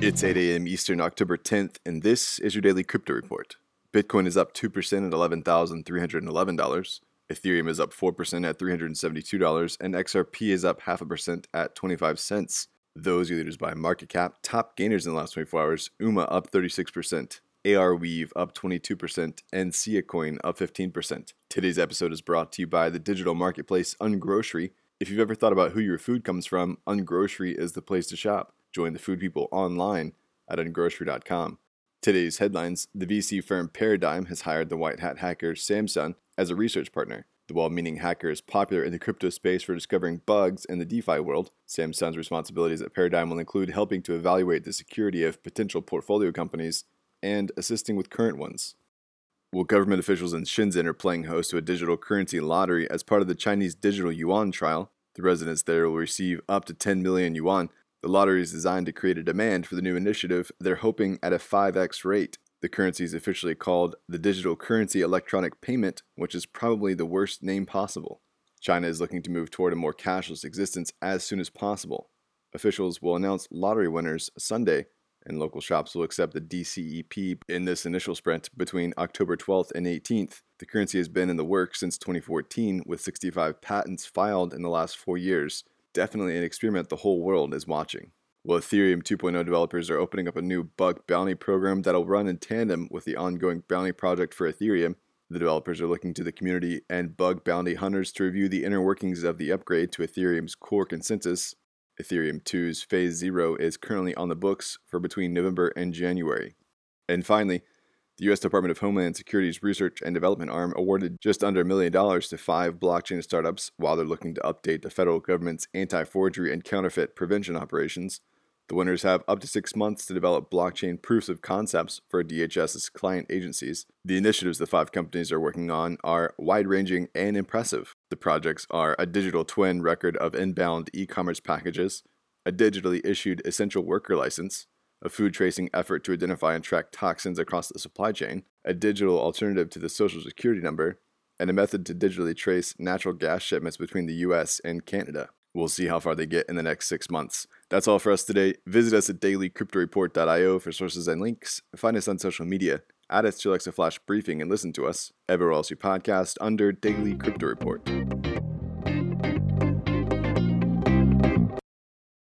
It's 8 a.m. Eastern, October 10th, and this is your daily crypto report. Bitcoin is up 2% at $11,311. Ethereum is up 4% at $372, and XRP is up half a percent at 25 cents. Those are leaders by market cap. Top gainers in the last 24 hours UMA up 36%, Arweave up 22%, and Siacoin up 15%. Today's episode is brought to you by the digital marketplace Ungrocery. If you've ever thought about who your food comes from, Ungrocery is the place to shop. Join the food people online at ungrocery.com. Today's headlines The VC firm Paradigm has hired the white hat hacker Samczsun as a research partner. The well meaning hacker is popular in the crypto space for discovering bugs in the DeFi world. Samczsun's responsibilities at Paradigm will include helping to evaluate the security of potential portfolio companies and assisting with current ones. Well, government officials in Shenzhen are playing host to a digital currency lottery as part of the Chinese digital yuan trial. The residents there will receive up to 10 million yuan. The lottery is designed to create a demand for the new initiative. They're hoping at a 5x rate. The currency is officially called the Digital Currency Electronic Payment, which is probably the worst name possible. China is looking to move toward a more cashless existence as soon as possible. Officials will announce lottery winners Sunday, and local shops will accept the DCEP in this initial sprint between October 12th and 18th. The currency has been in the works since 2014, with 65 patents filed in the last four years. Definitely an experiment the whole world is watching. Well, Ethereum 2.0 developers are opening up a new bug bounty program that'll run in tandem with the ongoing bounty project for Ethereum. The developers are looking to the community and bug bounty hunters to review the inner workings of the upgrade to Ethereum's core consensus. Ethereum 2's Phase 0 is currently on the books for between November and January. And finally, the U.S. Department of Homeland Security's research and development arm awarded just under a million dollars to five blockchain startups while they're looking to update the federal government's anti forgery and counterfeit prevention operations. The winners have up to six months to develop blockchain proofs of concepts for DHS's client agencies. The initiatives the five companies are working on are wide ranging and impressive. The projects are a digital twin record of inbound e commerce packages, a digitally issued essential worker license, a food tracing effort to identify and track toxins across the supply chain, a digital alternative to the social security number, and a method to digitally trace natural gas shipments between the US and Canada. We'll see how far they get in the next six months. That's all for us today. Visit us at dailycryptoreport.io for sources and links. Find us on social media. Add us to Alexa Flash Briefing and listen to us everywhere else you podcast under Daily Crypto Report.